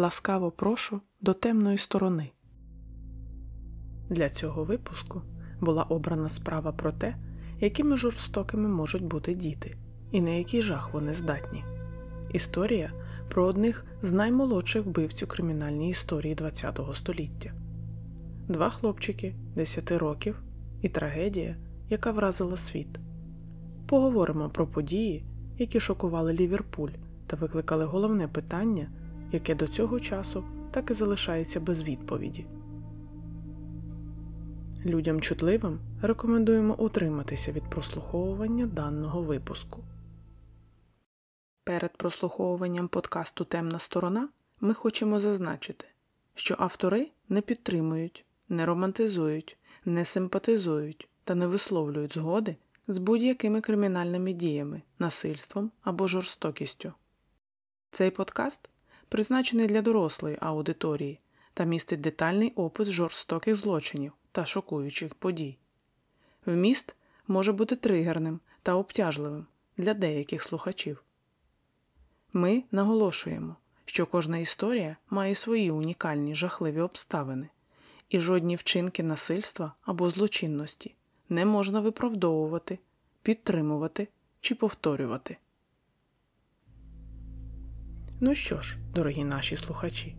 Ласкаво прошу до темної сторони. Для цього випуску була обрана справа про те, якими жорстокими можуть бути діти, і на який жах вони здатні. Історія про одних з наймолодших вбивців кримінальній історії ХХ століття. Два хлопчики 10 років і трагедія, яка вразила світ. Поговоримо про події, які шокували Ліверпуль та викликали головне питання, яке до цього часу так і залишається без відповіді. Людям чутливим рекомендуємо утриматися від прослуховування даного випуску. Перед прослуховуванням подкасту Темна сторона ми хочемо зазначити, що автори не підтримують, не романтизують, не симпатизують та не висловлюють згоди з будь-якими кримінальними діями, насильством або жорстокістю. Цей подкаст призначений для дорослої аудиторії та містить детальний опис жорстоких злочинів та шокуючих подій. Вміст може бути тригерним та обтяжливим для деяких слухачів. Ми наголошуємо, що кожна історія має свої унікальні жахливі обставини, і жодні вчинки насильства або злочинності не можна виправдовувати, підтримувати чи повторювати. Ну що ж, дорогі наші слухачі,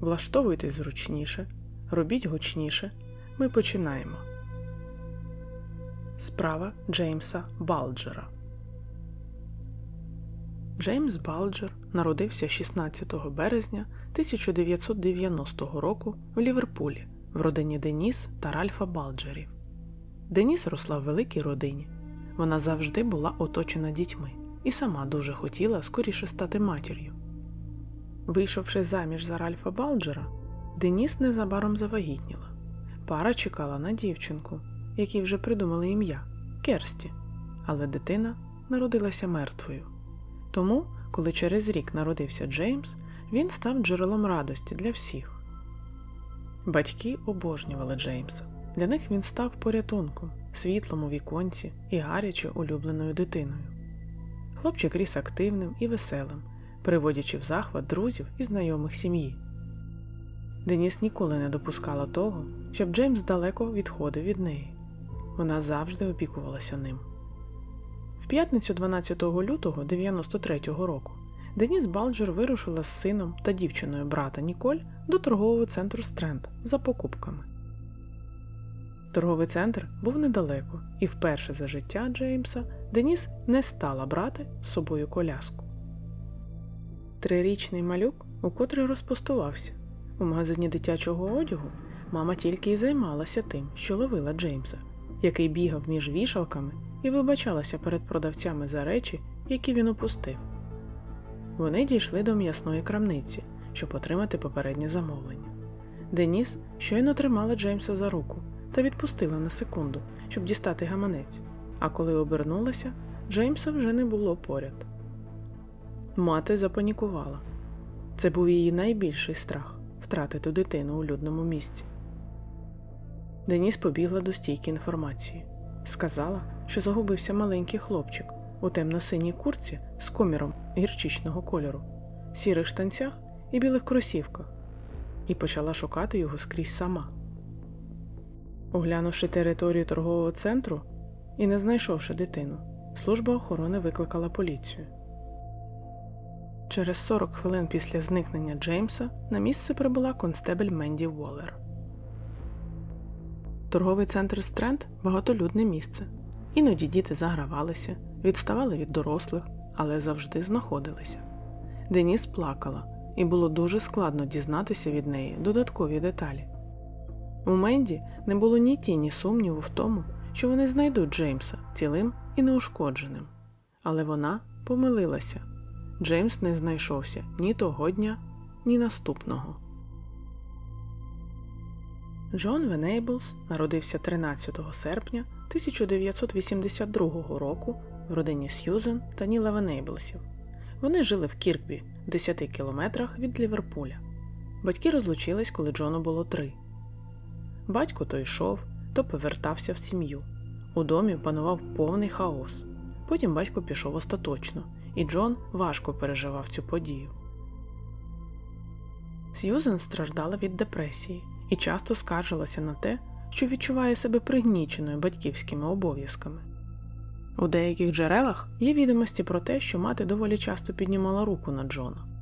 влаштовуйтесь зручніше, робіть гучніше. Ми починаємо. Справа Джеймса Балджера. Джеймс Балджер народився 16 березня 1990 року в Ліверпулі в родині Деніс та Ральфа Балджерів. Деніс росла в великій родині. Вона завжди була оточена дітьми і сама дуже хотіла скоріше стати матір'ю. Вийшовши заміж за Ральфа Балджера, Деніс незабаром завагітніла. Пара чекала на дівчинку, якій вже придумали ім'я Керсті, але дитина народилася мертвою. Тому, коли через рік народився Джеймс, він став джерелом радості для всіх. Батьки обожнювали Джеймса. Для них він став порятунком, світлом у віконці і гаряче улюбленою дитиною. Хлопчик ріс активним і веселим, приводячи в захват друзів і знайомих сім'ї. Деніс ніколи не допускала того, щоб Джеймс далеко відходив від неї. Вона завжди опікувалася ним. В п'ятницю 12 лютого 93-го року Деніс Балджер вирушила з сином та дівчиною брата Ніколь до торгового центру Стренд за покупками. Торговий центр був недалеко, і вперше за життя Джеймса Деніс не стала брати з собою коляску. Трирічний малюк укотре розпустувався. У магазині дитячого одягу мама тільки й займалася тим, що ловила Джеймса, який бігав між вішалками і вибачалася перед продавцями за речі, які він опустив. Вони дійшли до м'ясної крамниці, щоб отримати попереднє замовлення. Деніс щойно тримала Джеймса за руку та відпустила на секунду, щоб дістати гаманець, а коли обернулася, Джеймса вже не було поряд. Мати запанікувала. Це був її найбільший страх втратити дитину у людному місці. Деніс побігла до стійки інформації. Сказала, що загубився маленький хлопчик у темно-синій курці з коміром гірчичного кольору, сірих штанцях і білих кросівках, і почала шукати його скрізь сама. Оглянувши територію торгового центру і не знайшовши дитину, служба охорони викликала поліцію. Через 40 хвилин після зникнення Джеймса на місце прибула констебель Менді Уоллер. Торговий центр Стренд багатолюдне місце. Іноді діти загравалися, відставали від дорослих, але завжди знаходилися. Деніс плакала, і було дуже складно дізнатися від неї додаткові деталі. У Менді не було ні тіні сумніву в тому, що вони знайдуть Джеймса цілим і неушкодженим. Але вона помилилася Джеймс не знайшовся ні того дня, ні наступного. Джон Венейблс народився 13 серпня 1982 року в родині Сьюзен та Ніла Венейблсів. Вони жили в Кіркбі, 10 кілометрах від Ліверпуля. Батьки розлучились, коли Джону було три. Батько то йшов, то повертався в сім'ю. У домі панував повний хаос. Потім батько пішов остаточно, і Джон важко переживав цю подію. Сьюзен страждала від депресії і часто скаржилася на те, що відчуває себе пригніченою батьківськими обов'язками. У деяких джерелах є відомості про те, що мати доволі часто піднімала руку на Джона.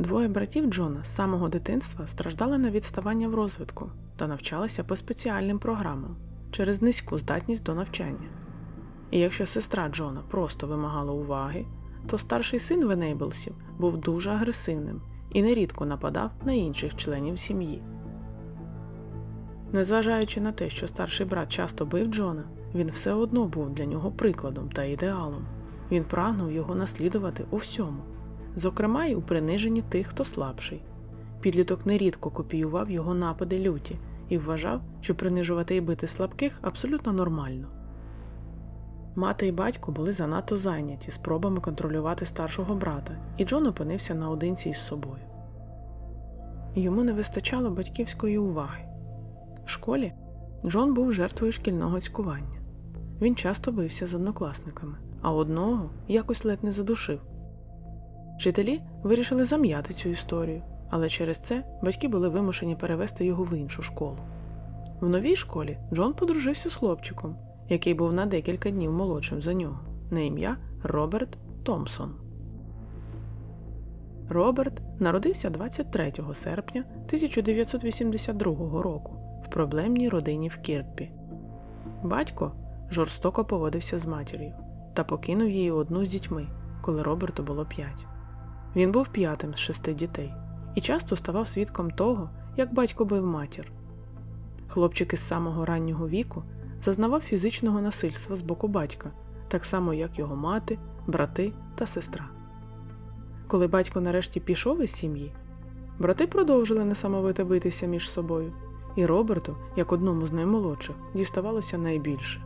Двоє братів Джона з самого дитинства страждали на відставання в розвитку та навчалися по спеціальним програмам через низьку здатність до навчання. І якщо сестра Джона просто вимагала уваги, то старший син Венейблсів був дуже агресивним і нерідко нападав на інших членів сім'ї. Незважаючи на те, що старший брат часто бив Джона, він все одно був для нього прикладом та ідеалом. Він прагнув його наслідувати у всьому, зокрема й у приниженні тих, хто слабший. Підліток нерідко копіював його напади люті і вважав, що принижувати і бити слабких абсолютно нормально. Мати і батько були занадто зайняті спробами контролювати старшого брата, і Джон опинився наодинці із собою. Йому не вистачало батьківської уваги. В школі Джон був жертвою шкільного цькування. Він часто бився з однокласниками, а одного якось ледь не задушив. Вчителі вирішили зам'яти цю історію, але через це батьки були вимушені перевести його в іншу школу. В новій школі Джон подружився з хлопчиком, який був на декілька днів молодшим за нього, на ім'я Роберт Томпсон. Роберт народився 23 серпня 1982 року в проблемній родині в Кірпі. Батько жорстоко поводився з матір'ю та покинув її одну з дітьми, коли Роберту було п'ять. Він був п'ятим з шести дітей і часто ставав свідком того, як батько бив матір. Хлопчик із самого раннього віку зазнавав фізичного насильства з боку батька, так само як його мати, брати та сестра. Коли батько нарешті пішов із сім'ї, брати продовжили несамовито битися між собою, і Роберту, як одному з наймолодших, діставалося найбільше.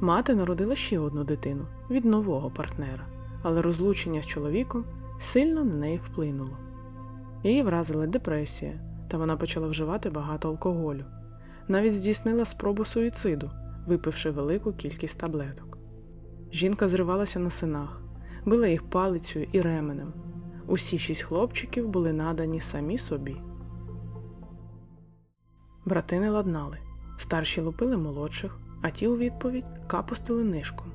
Мати народила ще одну дитину від нового партнера, але розлучення з чоловіком сильно на неї вплинуло. Її вразила депресія, та вона почала вживати багато алкоголю. Навіть здійснила спробу суїциду, випивши велику кількість таблеток. Жінка зривалася на синах, била їх палицею і ременем. Усі шість хлопчиків були надані самі собі. Брати не ладнали. Старші лупили молодших, а ті у відповідь капустили нишком.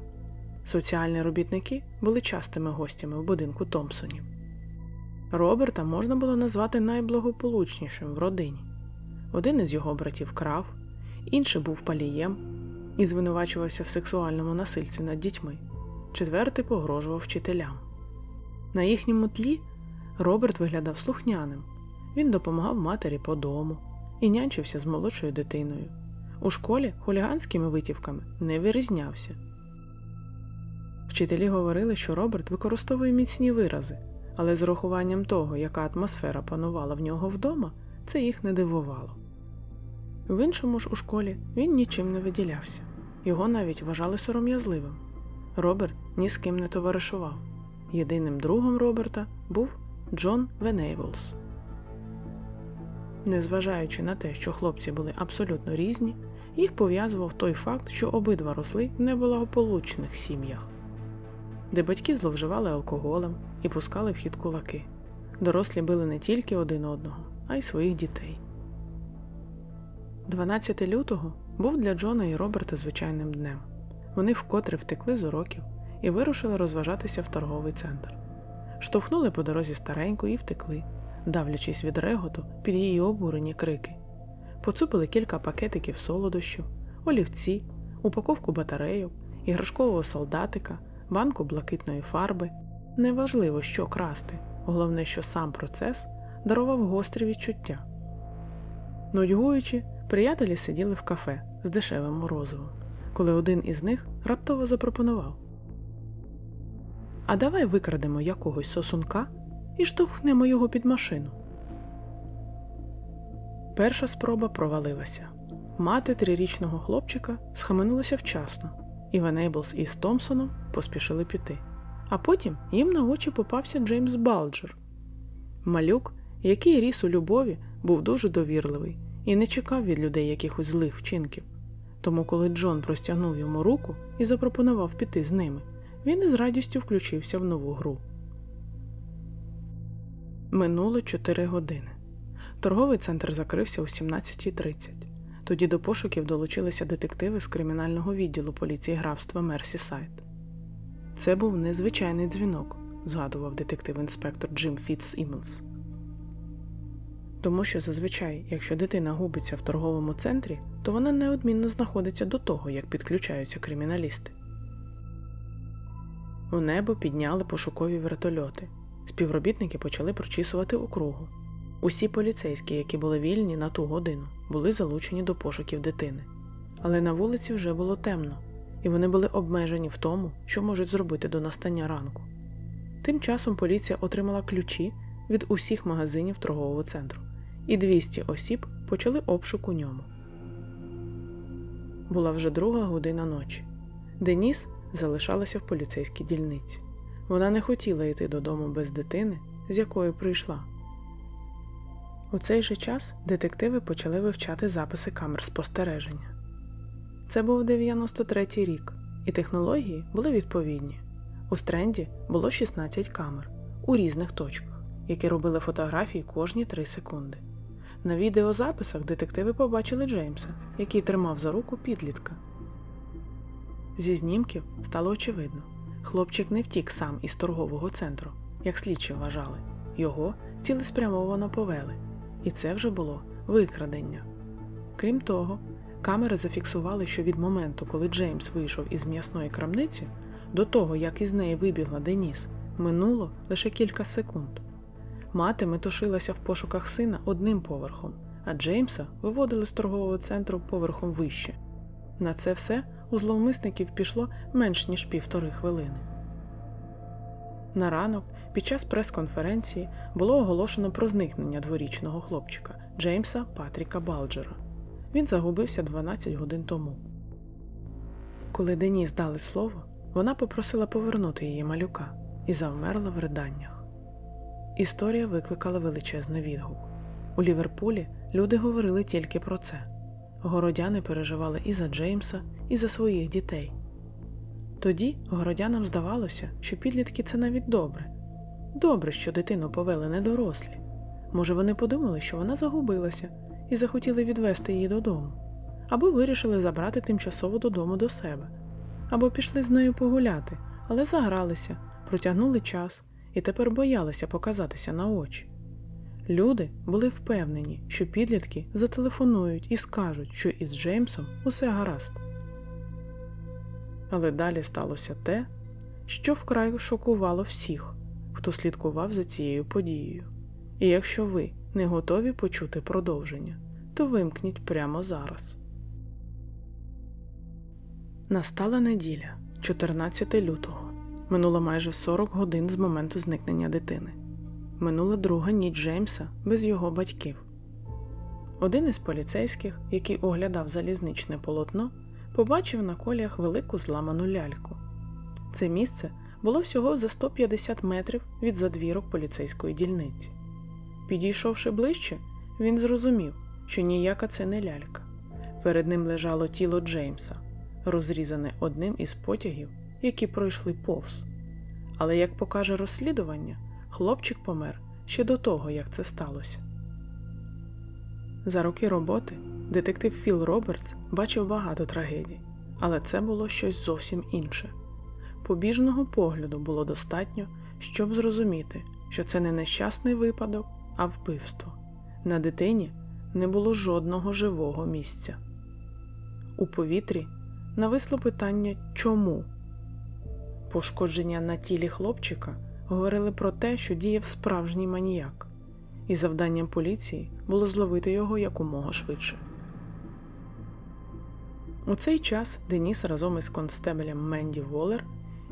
Соціальні робітники були частими гостями в будинку Томпсонів. Роберта можна було назвати найблагополучнішим в родині. Один із його братів крав, інший був палієм і звинувачувався в сексуальному насильстві над дітьми, четвертий погрожував вчителям. На їхньому тлі Роберт виглядав слухняним. Він допомагав матері по дому і нянчився з молодшою дитиною. У школі хуліганськими витівками не вирізнявся. Вчителі говорили, що Роберт використовує міцні вирази, але з урахуванням того, яка атмосфера панувала в нього вдома, це їх не дивувало. В іншому ж у школі він нічим не виділявся, його навіть вважали сором'язливим. Роберт ні з ким не товаришував. Єдиним другом Роберта був Джон Венейблс. Незважаючи на те, що хлопці були абсолютно різні, їх пов'язував той факт, що обидва росли в неблагополучних сім'ях, де батьки зловживали алкоголем і пускали в хід кулаки. Дорослі били не тільки один одного, а й своїх дітей. 12 лютого був для Джона і Роберта звичайним днем. Вони вкотре втекли з уроків і вирушили розважатися в торговий центр. Штовхнули по дорозі стареньку і втекли, давлячись від реготу під її обурені крики. Поцупили кілька пакетиків солодощів, олівці, упаковку батарейок, іграшкового солдатика, банку блакитної фарби. Неважливо, що красти, головне, що сам процес дарував гострі відчуття. Нудьгуючи, приятелі сиділи в кафе з дешевим морозивом, коли один із них раптово запропонував А давай викрадемо якогось сосунка і штовхнемо його під машину. Перша спроба провалилася. Мати трирічного хлопчика схаменулася вчасно, і Венейблс із Томпсоном поспішили піти. А потім їм на очі попався Джеймс Балджер. Малюк, який ріс у любові, був дуже довірливий і не чекав від людей якихось злих вчинків. Тому, коли Джон простягнув йому руку і запропонував піти з ними, він із радістю включився в нову гру. Минуло 4 години. Торговий центр закрився о 17.30. Тоді до пошуків долучилися детективи з кримінального відділу поліції графства Мерсісайд. Це був незвичайний дзвінок, згадував детектив-інспектор Джим Фітц Імонс. Тому що зазвичай, якщо дитина губиться в торговому центрі, то вона неодмінно знаходиться до того, як підключаються криміналісти. У небо підняли пошукові вертольоти. Співробітники почали прочісувати округу. Усі поліцейські, які були вільні на ту годину, були залучені до пошуків дитини. Але на вулиці вже було темно, і вони були обмежені в тому, що можуть зробити до настання ранку. Тим часом поліція отримала ключі від усіх магазинів торгового центру, і 200 осіб почали обшук у ньому. Була вже друга година ночі. Деніс залишалася в поліцейській дільниці. Вона не хотіла йти додому без дитини, з якою прийшла. У цей же час детективи почали вивчати записи камер спостереження. Це був 93-й рік, і технології були відповідні. У стренді було 16 камер у різних точках, які робили фотографії кожні 3 секунди. На відеозаписах детективи побачили Джеймса, який тримав за руку підлітка. Зі знімків стало очевидно, хлопчик не втік сам із торгового центру, як слідчі вважали, його цілеспрямовано повели, і це вже було викрадення. Крім того, камери зафіксували, що від моменту, коли Джеймс вийшов із м'ясної крамниці, до того, як із неї вибігла Деніс, минуло лише кілька секунд. Мати метушилася в пошуках сина одним поверхом, а Джеймса виводили з торгового центру поверхом вище. На це все у зловмисників пішло менш ніж півтори хвилини. На ранок, під час прес-конференції, було оголошено про зникнення дворічного хлопчика Джеймса Патріка Балджера. Він загубився 12 годин тому. Коли Деніс дали слово, вона попросила повернути її малюка і завмерла в риданнях. Історія викликала величезний відгук. У Ліверпулі люди говорили тільки про це. Городяни переживали і за Джеймса, і за своїх дітей. Тоді городянам здавалося, що підлітки це навіть добре. Добре, що дитину повели недорослі. Може, вони подумали, що вона загубилася, і захотіли відвести її додому, або вирішили забрати тимчасово додому до себе, або пішли з нею погуляти, але загралися, протягнули час і тепер боялися показатися на очі. Люди були впевнені, що підлітки зателефонують і скажуть, що із Джеймсом усе гаразд. Але далі сталося те, що вкрай шокувало всіх, хто слідкував за цією подією. І якщо ви не готові почути продовження, то вимкніть прямо зараз. Настала неділя, 14 лютого. Минуло майже 40 годин з моменту зникнення дитини. Минула друга ніч Джеймса без його батьків. Один із поліцейських, який оглядав залізничне полотно, побачив на коліях велику зламану ляльку. Це місце було всього за 150 метрів від задвірок поліцейської дільниці. Підійшовши ближче, він зрозумів, що ніяка це не лялька. Перед ним лежало тіло Джеймса, розрізане одним із потягів, які пройшли повз. Але, як покаже розслідування, хлопчик помер ще до того, як це сталося. За роки роботи детектив Філ Робертс бачив багато трагедій, але це було щось зовсім інше. Побіжного погляду було достатньо, щоб зрозуміти, що це не нещасний випадок, а вбивство. На дитині не було жодного живого місця. У повітрі нависло питання чому? Пошкодження на тілі хлопчика говорили про те, що діяв справжній маніяк, і завданням поліції було зловити його якомога швидше. У цей час Деніс разом із констебелем Менді Волер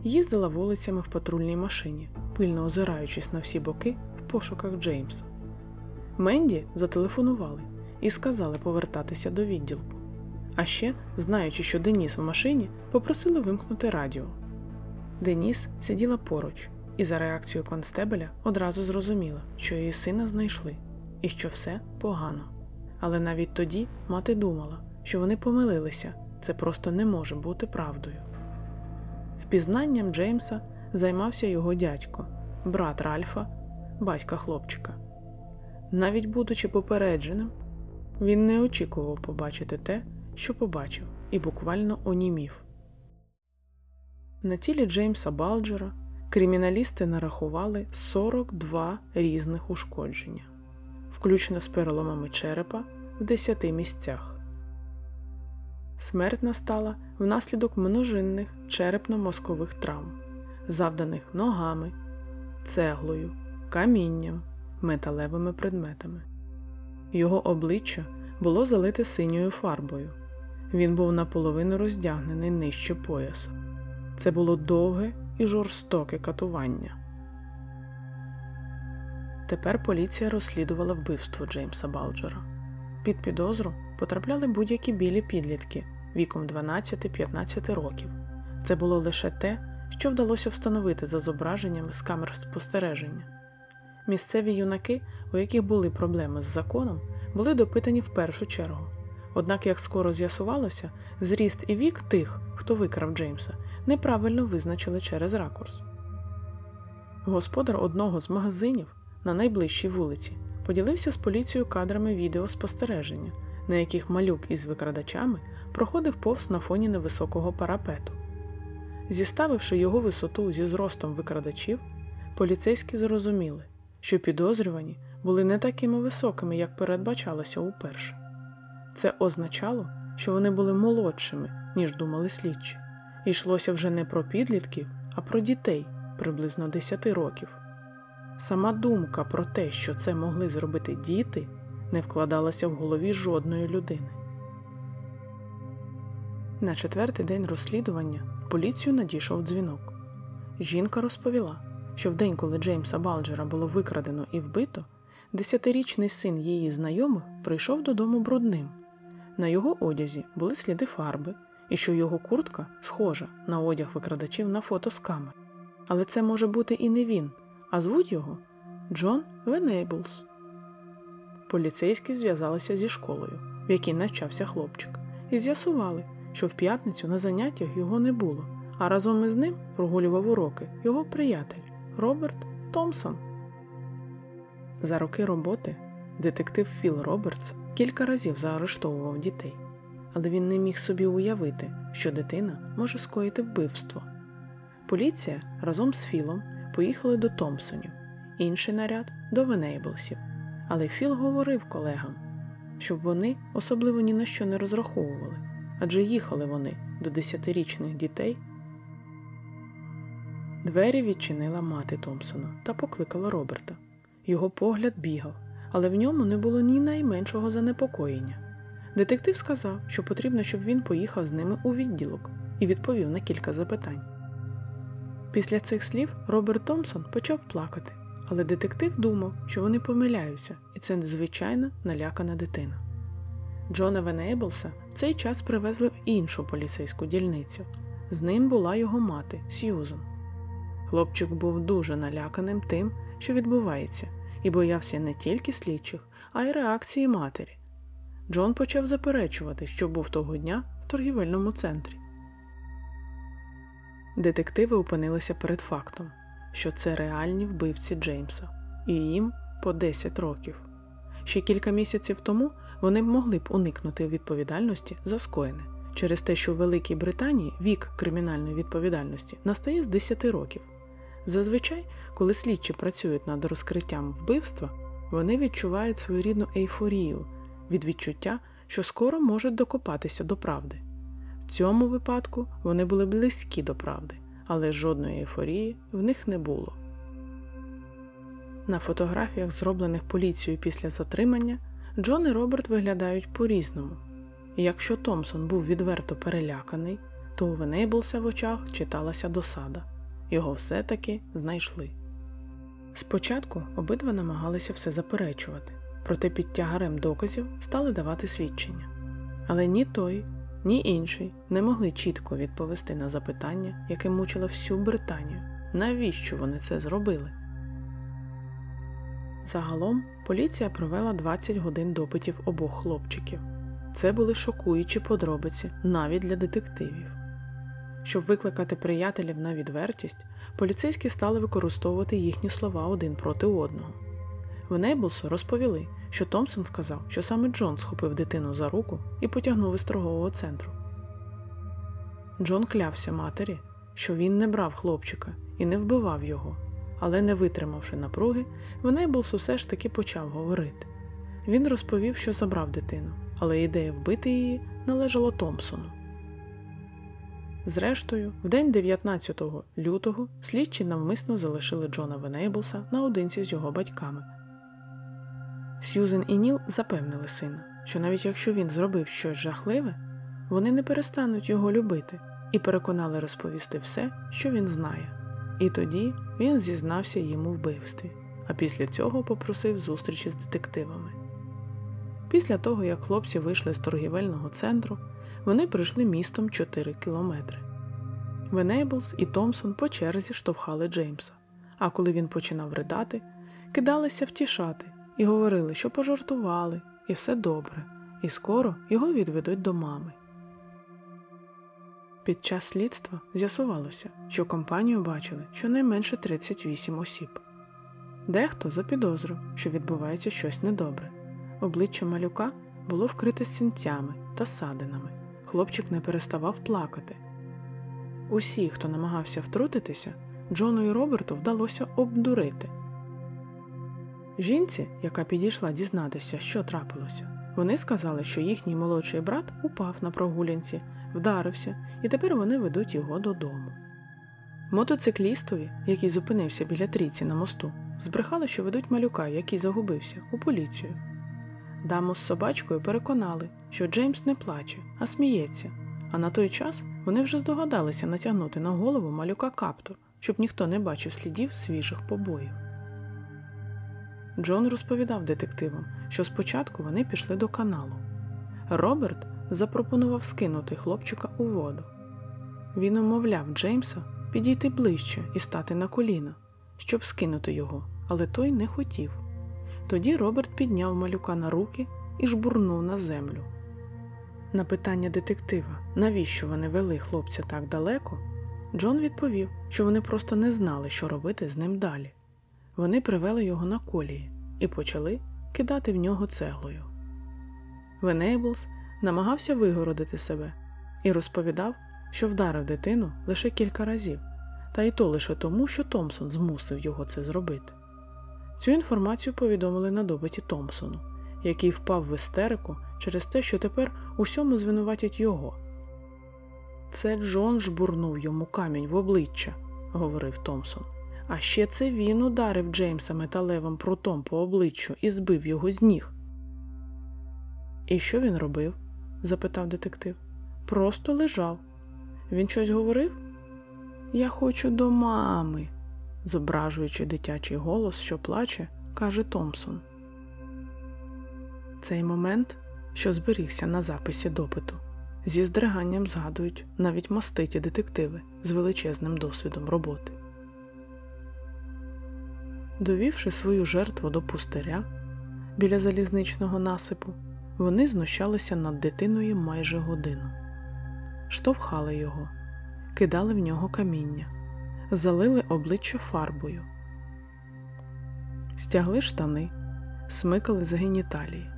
їздила вулицями в патрульній машині, пильно озираючись на всі боки в пошуках Джеймса. Менді зателефонували і сказали повертатися до відділку. А ще, знаючи, що Деніс в машині, попросили вимкнути радіо. Деніс сиділа поруч і за реакцією констебеля одразу зрозуміла, що її сина знайшли і що все погано. Але навіть тоді мати думала, що вони помилилися, це просто не може бути правдою. Впізнанням Джеймса займався його дядько, брат Ральфа, батька хлопчика. Навіть будучи попередженим, він не очікував побачити те, що побачив, і буквально онімів. На тілі Джеймса Балджера криміналісти нарахували 42 різних ушкодження, включно з переломами черепа в 10 місцях. Смерть настала внаслідок множинних черепно-мозкових травм, завданих ногами, цеглою, камінням, металевими предметами. Його обличчя було залите синьою фарбою. Він був наполовину роздягнений нижче пояса. Це було довге і жорстоке катування. Тепер поліція розслідувала вбивство Джеймса Балджера. Під підозру потрапляли будь-які білі підлітки віком 12-15 років. Це було лише те, що вдалося встановити за зображеннями з камер спостереження. Місцеві юнаки, у яких були проблеми з законом, були допитані в першу чергу. Однак, як скоро з'ясувалося, зріст і вік тих, хто викрав Джеймса, неправильно визначили через ракурс. Господар одного з магазинів на найближчій вулиці поділився з поліцією кадрами відеоспостереження, на яких малюк із викрадачами проходив повз на фоні невисокого парапету. Зіставивши його висоту зі зростом викрадачів, поліцейські зрозуміли, що підозрювані були не такими високими, як передбачалося уперше. Це означало, що вони були молодшими, ніж думали слідчі. Йшлося вже не про підлітків, а про дітей приблизно 10 років. Сама думка про те, що це могли зробити діти, не вкладалася в голові жодної людини. На четвертий день розслідування поліцію надійшов дзвінок. Жінка розповіла, що в день, коли Джеймса Балджера було викрадено і вбито, десятирічний син її знайомих прийшов додому брудним. На його одязі були сліди фарби, і що його куртка схожа на одяг викрадачів на фото з камер. Але це може бути і не він, а звуть його Джон Венейблс. Поліцейські зв'язалися зі школою, в якій навчався хлопчик, і з'ясували, що в п'ятницю на заняттях його не було, а разом із ним прогулював уроки його приятель Роберт Томпсон. За роки роботи детектив Філ Робертс кілька разів заарештовував дітей, але він не міг собі уявити, що дитина може скоїти вбивство. Поліція разом з Філом поїхали до Томпсонів, інший наряд до Венейблсів. Але Філ говорив колегам, щоб вони особливо ні на що не розраховували, адже їхали вони до десятирічних дітей. Двері відчинила мати Томпсона та покликала Роберта. Його погляд бігав, але в ньому не було ні найменшого занепокоєння. Детектив сказав, що потрібно, щоб він поїхав з ними у відділок і відповів на кілька запитань. Після цих слів Роберт Томпсон почав плакати, але детектив думав, що вони помиляються, і це незвичайна налякана дитина. Джона Венейблса в цей час привезли в іншу поліцейську дільницю. З ним була його мати Сьюзен. Хлопчик був дуже наляканим тим, що відбувається, і боявся не тільки слідчих, а й реакції матері. Джон почав заперечувати, що був того дня в торгівельному центрі. Детективи опинилися перед фактом, що це реальні вбивці Джеймса, і їм по 10 років. Ще кілька місяців тому вони б могли б уникнути відповідальності за скоєне через те, що в Великій Британії вік кримінальної відповідальності настає з 10 років. Зазвичай, коли слідчі працюють над розкриттям вбивства, вони відчувають свою рідну ейфорію від відчуття, що скоро можуть докопатися до правди. В цьому випадку вони були близькі до правди, але жодної ейфорії в них не було. На фотографіях, зроблених поліцією після затримання, Джон і Роберт виглядають по-різному. І якщо Томпсон був відверто переляканий, то у Венейблса в очах читалася досада його все-таки знайшли. Спочатку обидва намагалися все заперечувати, проте під тягарем доказів стали давати свідчення. Але ні той, ні інший не могли чітко відповісти на запитання, яке мучило всю Британію, навіщо вони це зробили. Загалом поліція провела 20 годин допитів обох хлопчиків. Це були шокуючі подробиці навіть для детективів. Щоб викликати приятелів на відвертість, поліцейські стали використовувати їхні слова один проти одного. В Нейблсу розповіли, що Томпсон сказав, що саме Джон схопив дитину за руку і потягнув із торгового центру. Джон клявся матері, що він не брав хлопчика і не вбивав його, але, не витримавши напруги, Венейблс усе ж таки почав говорити. Він розповів, що забрав дитину, але ідея вбити її належала Томпсону. Зрештою, в день 19 лютого слідчі навмисно залишили Джона Венейблса наодинці з його батьками. Сьюзен і Ніл запевнили сина, що навіть якщо він зробив щось жахливе, вони не перестануть його любити і переконали розповісти все, що він знає. І тоді він зізнався їм у вбивстві, а після цього попросив зустрічі з детективами. Після того, як хлопці вийшли з торгівельного центру, вони пройшли містом 4 кілометри. Венейблс і Томпсон по черзі штовхали Джеймса, а коли він починав ридати, кидалися втішати і говорили, що пожартували, і все добре, і скоро його відведуть до мами. Під час слідства з'ясувалося, що компанію бачили щонайменше 38 осіб. Дехто запідозрив, що відбувається щось недобре. Обличчя малюка було вкрите сінцями та садинами. Хлопчик не переставав плакати. Усі, хто намагався втрутитися, Джону і Роберту вдалося обдурити. Жінці, яка підійшла дізнатися, що трапилося, вони сказали, що їхній молодший брат упав на прогулянці, вдарився, і тепер вони ведуть його додому. Мотоциклістові, який зупинився біля трійці на мосту, збрехали, що ведуть малюка, який загубився, у поліцію. Даму з собачкою переконали, що Джеймс не плаче, а сміється, а на той час вони вже здогадалися натягнути на голову малюка каптур, щоб ніхто не бачив слідів свіжих побоїв. Джон розповідав детективам, що спочатку вони пішли до каналу. Роберт запропонував скинути хлопчика у воду. Він умовляв Джеймса підійти ближче і стати на коліна, щоб скинути його, але той не хотів. Тоді Роберт підняв малюка на руки і жбурнув на землю. На питання детектива, навіщо вони вели хлопця так далеко, Джон відповів, що вони просто не знали, що робити з ним далі. Вони привели його на колії і почали кидати в нього цеглою. Венейблс намагався вигородити себе і розповідав, що вдарив дитину лише кілька разів, та й то лише тому, що Томпсон змусив його це зробити. Цю інформацію повідомили на допиті Томпсону, який впав в істерику через те, що тепер усьому звинуватять його. Це Джон жбурнув йому камінь в обличчя, говорив Томпсон. А ще це він ударив Джеймса металевим прутом по обличчю і збив його з ніг. І що він робив? запитав детектив. Просто лежав. Він щось говорив? Я хочу до мами, зображуючи дитячий голос, що плаче, каже Томпсон. Цей момент, що зберігся на записі допиту, зі здриганням згадують навіть маститі детективи з величезним досвідом роботи. Довівши свою жертву до пустиря біля залізничного насипу, вони знущалися над дитиною майже годину, штовхали його, кидали в нього каміння, залили обличчя фарбою, стягли штани, смикали за геніталії,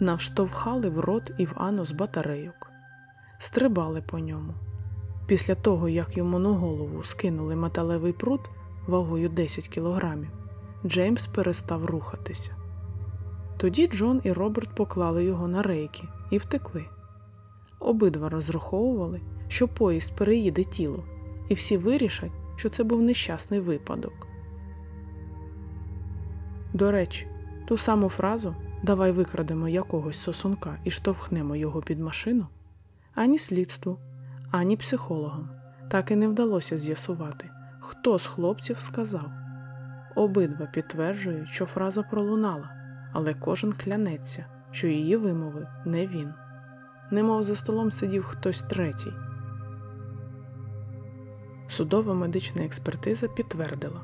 навштовхали в рот і в анус батарейок, стрибали по ньому. Після того, як йому на голову скинули металевий прут вагою 10 кілограмів, Джеймс перестав рухатися. Тоді Джон і Роберт поклали його на рейки і втекли. Обидва розраховували, що поїзд переїде тіло, і всі вирішать, що це був нещасний випадок. До речі, ту саму фразу Давай викрадемо якогось сосунка і штовхнемо його під машину ані слідству, ані психологам так і не вдалося з'ясувати, хто з хлопців сказав. Обидва підтверджують, що фраза пролунала, але кожен клянеться, що її вимовив не він. Немов за столом сидів хтось третій. Судова медична експертиза підтвердила,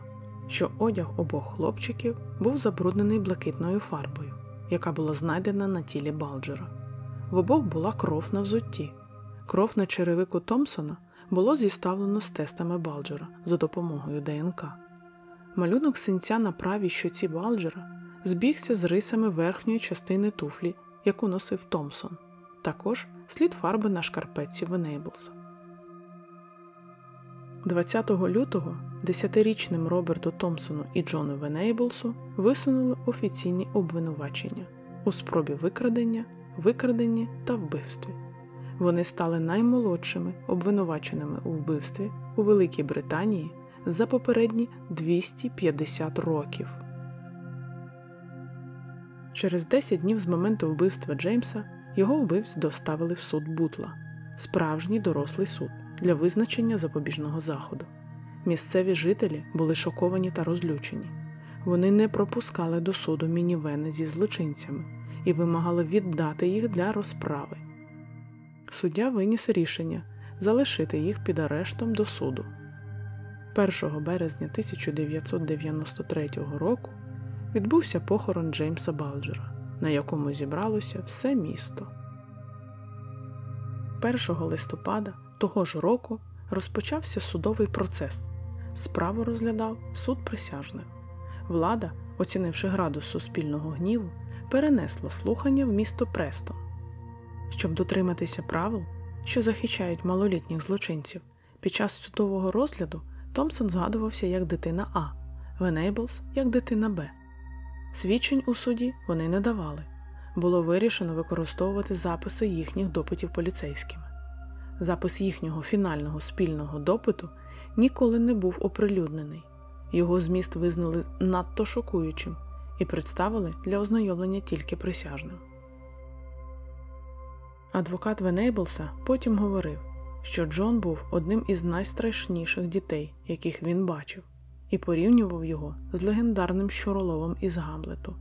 що одяг обох хлопчиків був забруднений блакитною фарбою, яка була знайдена на тілі Балджера. В обох була кров на взутті. Кров на черевику Томпсона було зіставлено з тестами Балджера за допомогою ДНК. Малюнок синця на правій щоці Балджера збігся з рисами верхньої частини туфлі, яку носив Томпсон, також слід фарби на шкарпетці Венейблса. 20 лютого десятирічним Роберту Томпсону і Джону Венейблсу висунули офіційні обвинувачення у спробі викрадення, викраденні та вбивстві. Вони стали наймолодшими обвинуваченими у вбивстві у Великій Британії за попередні 250 років. Через 10 днів з моменту вбивства Джеймса його вбивць доставили в суд Бутла, справжній дорослий суд для визначення запобіжного заходу. Місцеві жителі були шоковані та розлючені. Вони не пропускали до суду мінівени зі злочинцями і вимагали віддати їх для розправи. Суддя виніс рішення залишити їх під арештом до суду. 1 березня 1993 року відбувся похорон Джеймса Балджера, на якому зібралося все місто. 1 листопада того ж року розпочався судовий процес. Справу розглядав суд присяжних. Влада, оцінивши градус суспільного гніву, перенесла слухання в місто Престон. Щоб дотриматися правил, що захищають малолітніх злочинців, під час судового розгляду Томпсон згадувався як дитина А, Венейблс як дитина Б. Свідчень у суді вони не давали. Було вирішено використовувати записи їхніх допитів поліцейськими. Запис їхнього фінального спільного допиту ніколи не був оприлюднений. Його зміст визнали надто шокуючим і представили для ознайомлення тільки присяжним. Адвокат Венейблса потім говорив, що Джон був одним із найстрашніших дітей, яких він бачив, і порівнював його з легендарним щуроловом із Гамлету.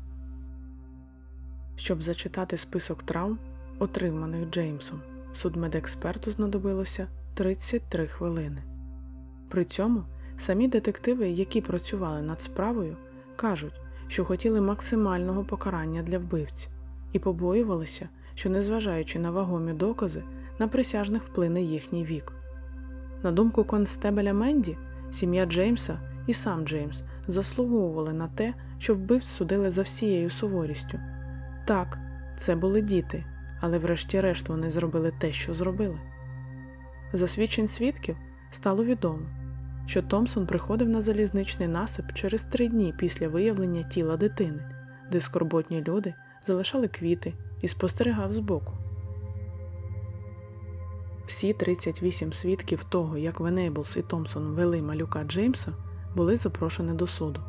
Щоб зачитати список травм, отриманих Джеймсом, судмедексперту знадобилося 33 хвилини. При цьому самі детективи, які працювали над справою, кажуть, що хотіли максимального покарання для вбивці і побоювалися, що, незважаючи на вагомі докази, на присяжних вплине їхній вік. На думку констебеля Менді, сім'я Джеймса і сам Джеймс заслуговували на те, що вбивць судили за всією суворістю. Так, це були діти, але врешті-решт вони зробили те, що зробили. За свідчень свідків стало відомо, що Томпсон приходив на залізничний насип через три дні після виявлення тіла дитини, де скорботні люди залишали квіти і спостерігав збоку. Всі 38 свідків того, як Венейблс і Томпсон вели малюка Джеймса, були запрошені до суду.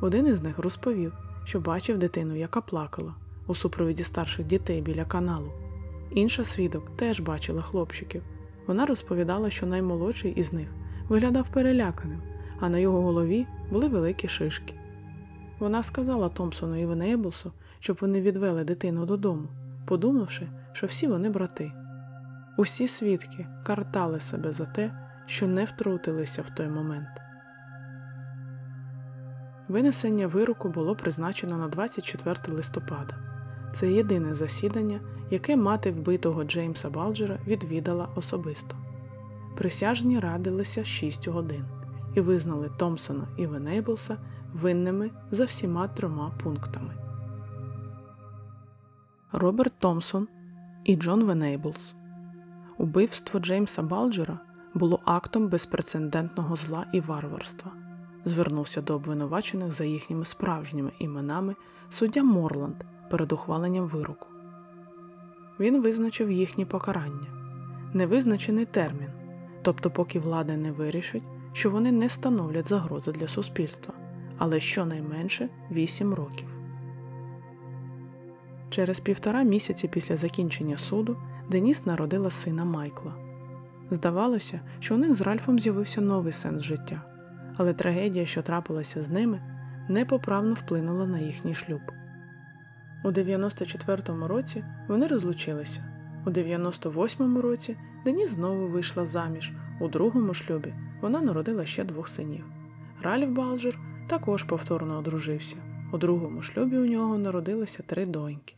Один із них розповів, що бачив дитину, яка плакала у супровіді старших дітей біля каналу. Інша свідок теж бачила хлопчиків. Вона розповідала, що наймолодший із них виглядав переляканим, а на його голові були великі шишки. Вона сказала Томпсону і Венейблсу, щоб вони відвели дитину додому, подумавши, що всі вони брати. Усі свідки картали себе за те, що не втрутилися в той момент. Винесення вироку було призначено на 24 листопада. Це єдине засідання, яке мати вбитого Джеймса Балджера відвідала особисто. Присяжні радилися 6 годин і визнали Томпсона і Венейблса винними за всіма трьома пунктами. Роберт Томпсон і Джон Венейблс Убивство Джеймса Балджера було актом безпрецедентного зла і варварства. Звернувся до обвинувачених за їхніми справжніми іменами суддя Морланд перед ухваленням вироку. Він визначив їхні покарання, невизначений термін, тобто, поки влада не вирішить, що вони не становлять загрози для суспільства, але щонайменше 8 років. Через півтора місяці після закінчення суду Деніс народила сина Майкла. Здавалося, що у них з Ральфом з'явився новий сенс життя, але трагедія, що трапилася з ними, непоправно вплинула на їхній шлюб. У 94-му році вони розлучилися. У 98-му році Деніс знову вийшла заміж. У другому шлюбі вона народила ще двох синів. Ральф Балджер також повторно одружився. У другому шлюбі у нього народилося три доньки.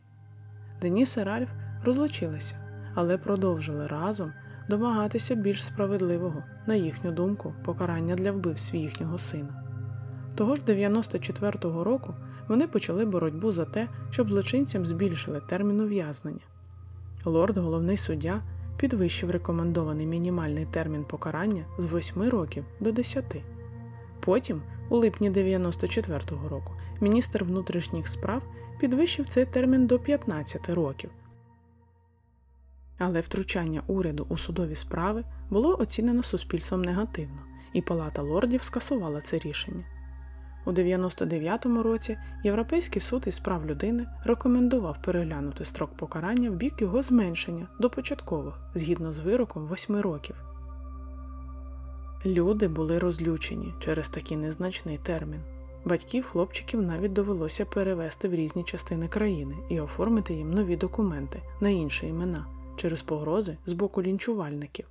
Деніс і Ральф розлучилися, але продовжили разом домагатися більш справедливого, на їхню думку, покарання для вбивств їхнього сина. Того ж 94-го року вони почали боротьбу за те, щоб злочинцям збільшили термін ув'язнення. Лорд, головний суддя, підвищив рекомендований мінімальний термін покарання з 8 років до 10. Потім, у липні 94-го року, міністр внутрішніх справ підвищив цей термін до 15 років. Але втручання уряду у судові справи було оцінено суспільством негативно, і Палата лордів скасувала це рішення. У 99-му році Європейський суд із прав людини рекомендував переглянути строк покарання в бік його зменшення до початкових згідно з вироком 8 років. Люди були розлючені через такий незначний термін. Батьків хлопчиків навіть довелося перевести в різні частини країни і оформити їм нові документи на інші імена через погрози з боку лінчувальників.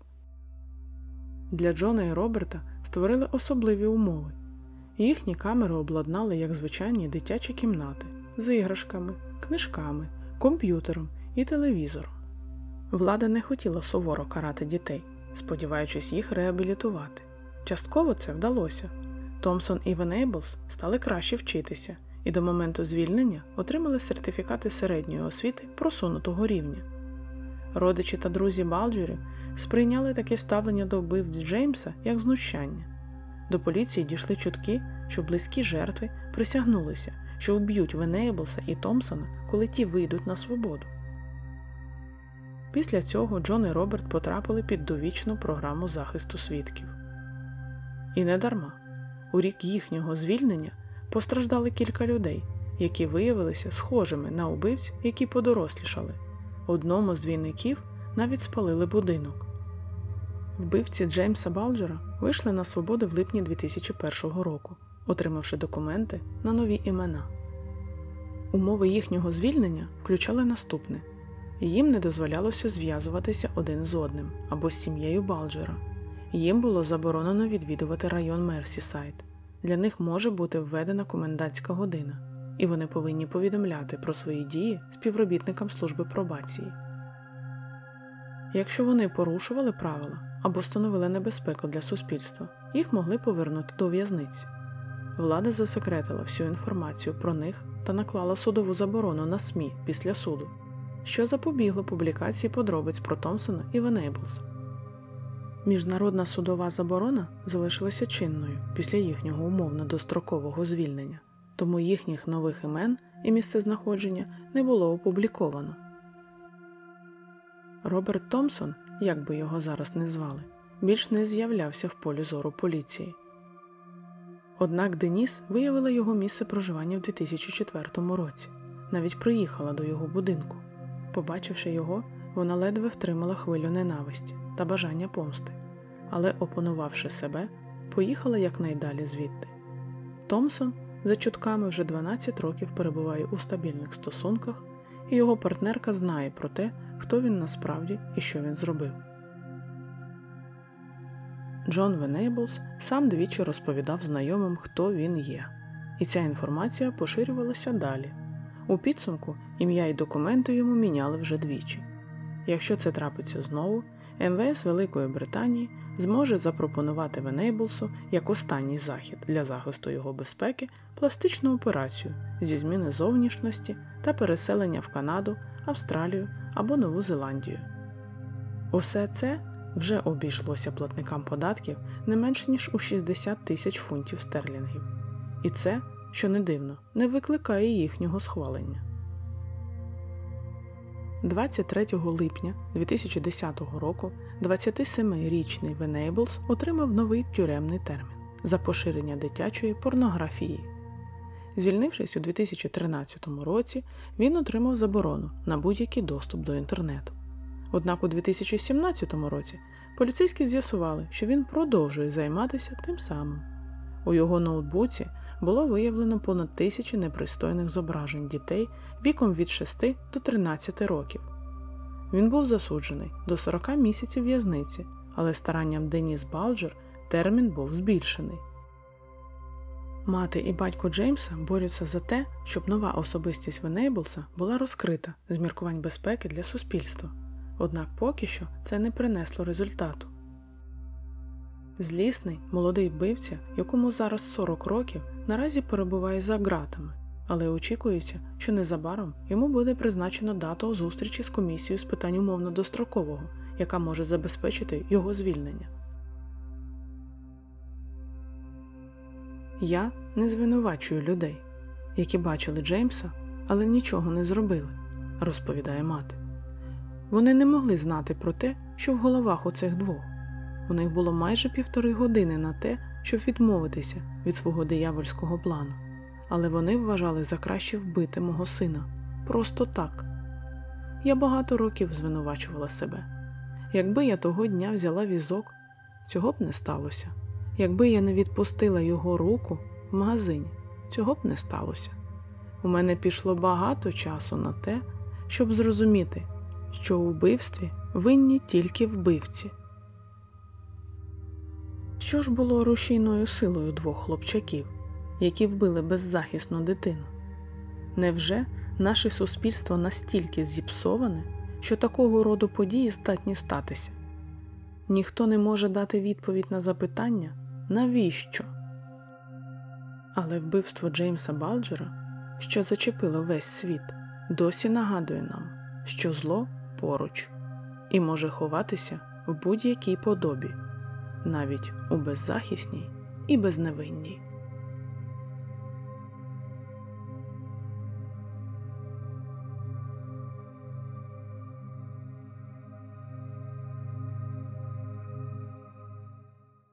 Для Джона і Роберта створили особливі умови. Їхні камери обладнали як звичайні дитячі кімнати з іграшками, книжками, комп'ютером і телевізором. Влада не хотіла суворо карати дітей, сподіваючись їх реабілітувати. Частково це вдалося. Томсон і Венейблс стали краще вчитися і до моменту звільнення отримали сертифікати середньої освіти просунутого рівня. Родичі та друзі Балджерів сприйняли таке ставлення до вбивць Джеймса як знущання. До поліції дійшли чутки, що близькі жертви присягнулися, що вб'ють Венейблса і Томпсона, коли ті вийдуть на свободу. Після цього Джон і Роберт потрапили під довічну програму захисту свідків. І не дарма. У рік їхнього звільнення постраждали кілька людей, які виявилися схожими на убивць, які подорослішали. Одному з двійників навіть спалили будинок. Вбивці Джеймса Балджера вийшли на свободу в липні 2001 року, отримавши документи на нові імена. Умови їхнього звільнення включали наступне: їм не дозволялося зв'язуватися один з одним або з сім'єю Балджера. Їм було заборонено відвідувати район Мерсісайд. Для них може бути введена комендантська година, і вони повинні повідомляти про свої дії співробітникам служби пробації. Якщо вони порушували правила або становили небезпеку для суспільства, їх могли повернути до в'язниці. Влада засекретила всю інформацію про них та наклала судову заборону на СМІ після суду, що запобігло публікації подробиць про Томпсона і Венейблса. Міжнародна судова заборона залишилася чинною після їхнього умовно дострокового звільнення, тому їхніх нових імен і місцезнаходження не було опубліковано. Роберт Томпсон, як би його зараз не звали, більш не з'являвся в полі зору поліції. Однак Деніс виявила його місце проживання в 2004 році, навіть приїхала до його будинку. Побачивши його, вона ледве втримала хвилю ненависті та бажання помсти, але, опанувавши себе, поїхала якнайдалі звідти. Томсон за чутками вже 12 років перебуває у стабільних стосунках, і його партнерка знає про те, хто він насправді і що він зробив. Джон Венейблс сам двічі розповідав знайомим, хто він є, і ця інформація поширювалася далі. У підсумку ім'я і документи йому міняли вже двічі. Якщо це трапиться знову, МВС Великої Британії зможе запропонувати Венейблсу як останній захід для захисту його безпеки пластичну операцію зі зміни зовнішності та переселення в Канаду, Австралію або Нову Зеландію. Усе це вже обійшлося платникам податків не менш ніж у 60 тисяч фунтів стерлінгів. І це, що не дивно, не викликає їхнього схвалення. 23 липня 2010 року 27-річний Венейблс отримав новий тюремний термін за поширення дитячої порнографії. Звільнившись у 2013 році, він отримав заборону на будь-який доступ до інтернету. Однак у 2017 році поліцейські з'ясували, що він продовжує займатися тим самим. У його ноутбуці було виявлено понад тисячі непристойних зображень дітей віком від 6 до 13 років. Він був засуджений до 40 місяців в'язниці, але старанням Деніс Балджер термін був збільшений. Мати і батько Джеймса борються за те, щоб нова особистість Венейблса була розкрита з міркувань безпеки для суспільства. однак поки що це не принесло результату. Злісний молодий вбивця, якому зараз 40 років, наразі перебуває за ґратами, але очікується, що незабаром йому буде призначено дату зустрічі з комісією з питань умовно дострокового, яка може забезпечити його звільнення. Я не звинувачую людей, які бачили Джеймса, але нічого не зробили, розповідає мати. Вони не могли знати про те, що в головах у цих двох. У них було майже півтори години на те, щоб відмовитися від свого диявольського плану, але вони вважали за краще вбити мого сина просто так. Я багато років звинувачувала себе. Якби я того дня взяла візок, цього б не сталося. Якби я не відпустила його руку в магазині, цього б не сталося. У мене пішло багато часу на те, щоб зрозуміти, що у вбивстві винні тільки вбивці. Що ж було рушійною силою двох хлопчаків, які вбили беззахисну дитину? Невже наше суспільство настільки зіпсоване, що такого роду події здатні статися? Ніхто не може дати відповідь на запитання, навіщо? Але вбивство Джеймса Балджера, що зачепило весь світ, досі нагадує нам, що зло поруч і може ховатися в будь-якій подобі, навіть у беззахисній і безневинній.